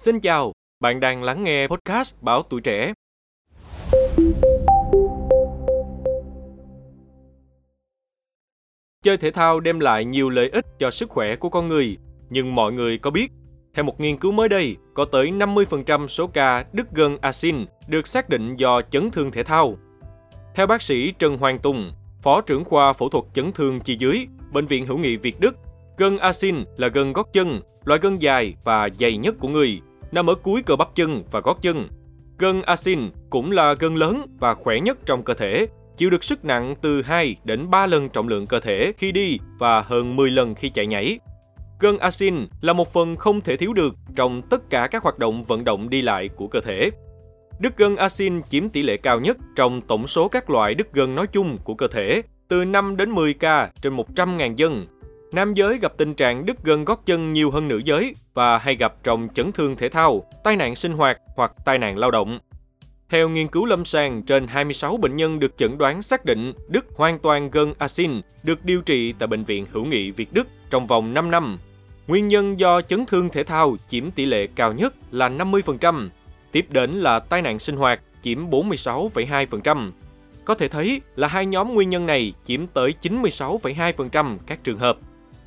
Xin chào, bạn đang lắng nghe podcast Báo Tuổi Trẻ. Chơi thể thao đem lại nhiều lợi ích cho sức khỏe của con người, nhưng mọi người có biết, theo một nghiên cứu mới đây, có tới 50% số ca đứt gân asin được xác định do chấn thương thể thao. Theo bác sĩ Trần Hoàng Tùng, Phó trưởng khoa phẫu thuật chấn thương chi dưới, Bệnh viện Hữu nghị Việt Đức, gân asin là gân gót chân, loại gân dài và dày nhất của người, nằm ở cuối cơ bắp chân và gót chân. Gân asin cũng là gân lớn và khỏe nhất trong cơ thể, chịu được sức nặng từ 2 đến 3 lần trọng lượng cơ thể khi đi và hơn 10 lần khi chạy nhảy. Gân asin là một phần không thể thiếu được trong tất cả các hoạt động vận động đi lại của cơ thể. Đứt gân asin chiếm tỷ lệ cao nhất trong tổng số các loại đứt gân nói chung của cơ thể, từ 5 đến 10 ca trên 100.000 dân. Nam giới gặp tình trạng đứt gân gót chân nhiều hơn nữ giới và hay gặp trong chấn thương thể thao, tai nạn sinh hoạt hoặc tai nạn lao động. Theo nghiên cứu lâm sàng, trên 26 bệnh nhân được chẩn đoán xác định đứt hoàn toàn gân asin được điều trị tại Bệnh viện Hữu nghị Việt Đức trong vòng 5 năm. Nguyên nhân do chấn thương thể thao chiếm tỷ lệ cao nhất là 50%, tiếp đến là tai nạn sinh hoạt chiếm 46,2%. Có thể thấy là hai nhóm nguyên nhân này chiếm tới 96,2% các trường hợp.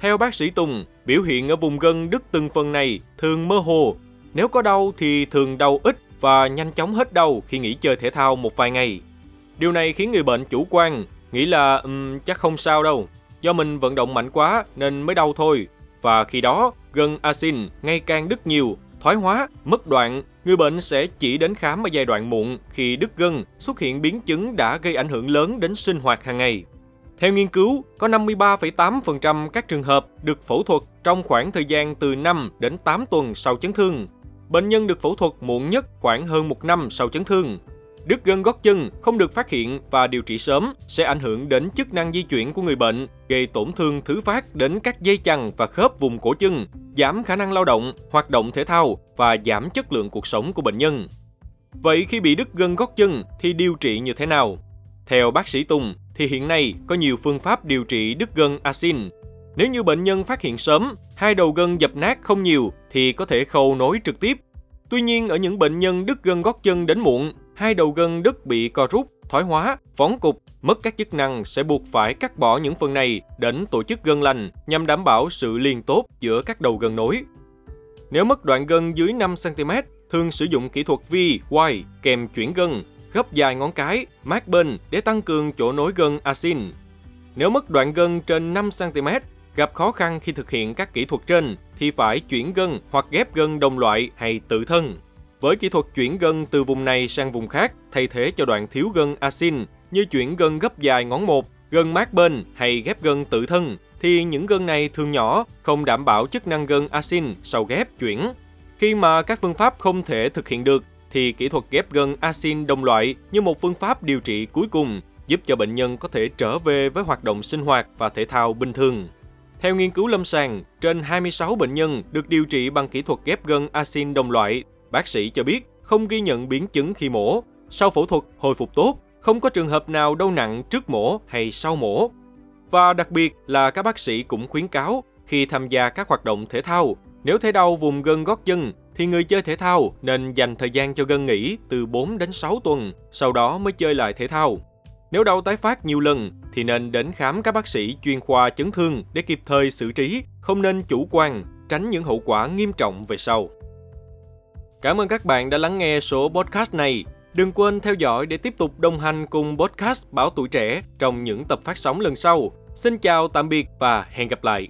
Theo bác sĩ Tùng, biểu hiện ở vùng gân đứt từng phần này thường mơ hồ. Nếu có đau thì thường đau ít và nhanh chóng hết đau khi nghỉ chơi thể thao một vài ngày. Điều này khiến người bệnh chủ quan, nghĩ là um, chắc không sao đâu, do mình vận động mạnh quá nên mới đau thôi. Và khi đó, gân asin ngày càng đứt nhiều, thoái hóa, mất đoạn, người bệnh sẽ chỉ đến khám ở giai đoạn muộn khi đứt gân xuất hiện biến chứng đã gây ảnh hưởng lớn đến sinh hoạt hàng ngày. Theo nghiên cứu, có 53,8% các trường hợp được phẫu thuật trong khoảng thời gian từ 5 đến 8 tuần sau chấn thương. Bệnh nhân được phẫu thuật muộn nhất khoảng hơn một năm sau chấn thương. Đứt gân gót chân không được phát hiện và điều trị sớm sẽ ảnh hưởng đến chức năng di chuyển của người bệnh, gây tổn thương thứ phát đến các dây chằng và khớp vùng cổ chân, giảm khả năng lao động, hoạt động thể thao và giảm chất lượng cuộc sống của bệnh nhân. Vậy khi bị đứt gân gót chân thì điều trị như thế nào? Theo bác sĩ Tùng, thì hiện nay có nhiều phương pháp điều trị đứt gân asin. Nếu như bệnh nhân phát hiện sớm, hai đầu gân dập nát không nhiều thì có thể khâu nối trực tiếp. Tuy nhiên ở những bệnh nhân đứt gân gót chân đến muộn, hai đầu gân đứt bị co rút, thoái hóa, phóng cục, mất các chức năng sẽ buộc phải cắt bỏ những phần này đến tổ chức gân lành nhằm đảm bảo sự liên tốt giữa các đầu gân nối. Nếu mất đoạn gân dưới 5cm, thường sử dụng kỹ thuật V, Y kèm chuyển gân gấp dài ngón cái, mát bên để tăng cường chỗ nối gân asin. Nếu mất đoạn gân trên 5cm, gặp khó khăn khi thực hiện các kỹ thuật trên thì phải chuyển gân hoặc ghép gân đồng loại hay tự thân. Với kỹ thuật chuyển gân từ vùng này sang vùng khác thay thế cho đoạn thiếu gân asin như chuyển gân gấp dài ngón một, gân mát bên hay ghép gân tự thân thì những gân này thường nhỏ, không đảm bảo chức năng gân asin sau ghép chuyển. Khi mà các phương pháp không thể thực hiện được thì kỹ thuật ghép gân asin đồng loại như một phương pháp điều trị cuối cùng giúp cho bệnh nhân có thể trở về với hoạt động sinh hoạt và thể thao bình thường. Theo nghiên cứu lâm sàng, trên 26 bệnh nhân được điều trị bằng kỹ thuật ghép gân asin đồng loại, bác sĩ cho biết không ghi nhận biến chứng khi mổ. Sau phẫu thuật hồi phục tốt, không có trường hợp nào đau nặng trước mổ hay sau mổ. Và đặc biệt là các bác sĩ cũng khuyến cáo khi tham gia các hoạt động thể thao, nếu thấy đau vùng gân gót chân thì người chơi thể thao nên dành thời gian cho gân nghỉ từ 4 đến 6 tuần, sau đó mới chơi lại thể thao. Nếu đau tái phát nhiều lần thì nên đến khám các bác sĩ chuyên khoa chấn thương để kịp thời xử trí, không nên chủ quan, tránh những hậu quả nghiêm trọng về sau. Cảm ơn các bạn đã lắng nghe số podcast này. Đừng quên theo dõi để tiếp tục đồng hành cùng podcast Báo Tuổi Trẻ trong những tập phát sóng lần sau. Xin chào tạm biệt và hẹn gặp lại.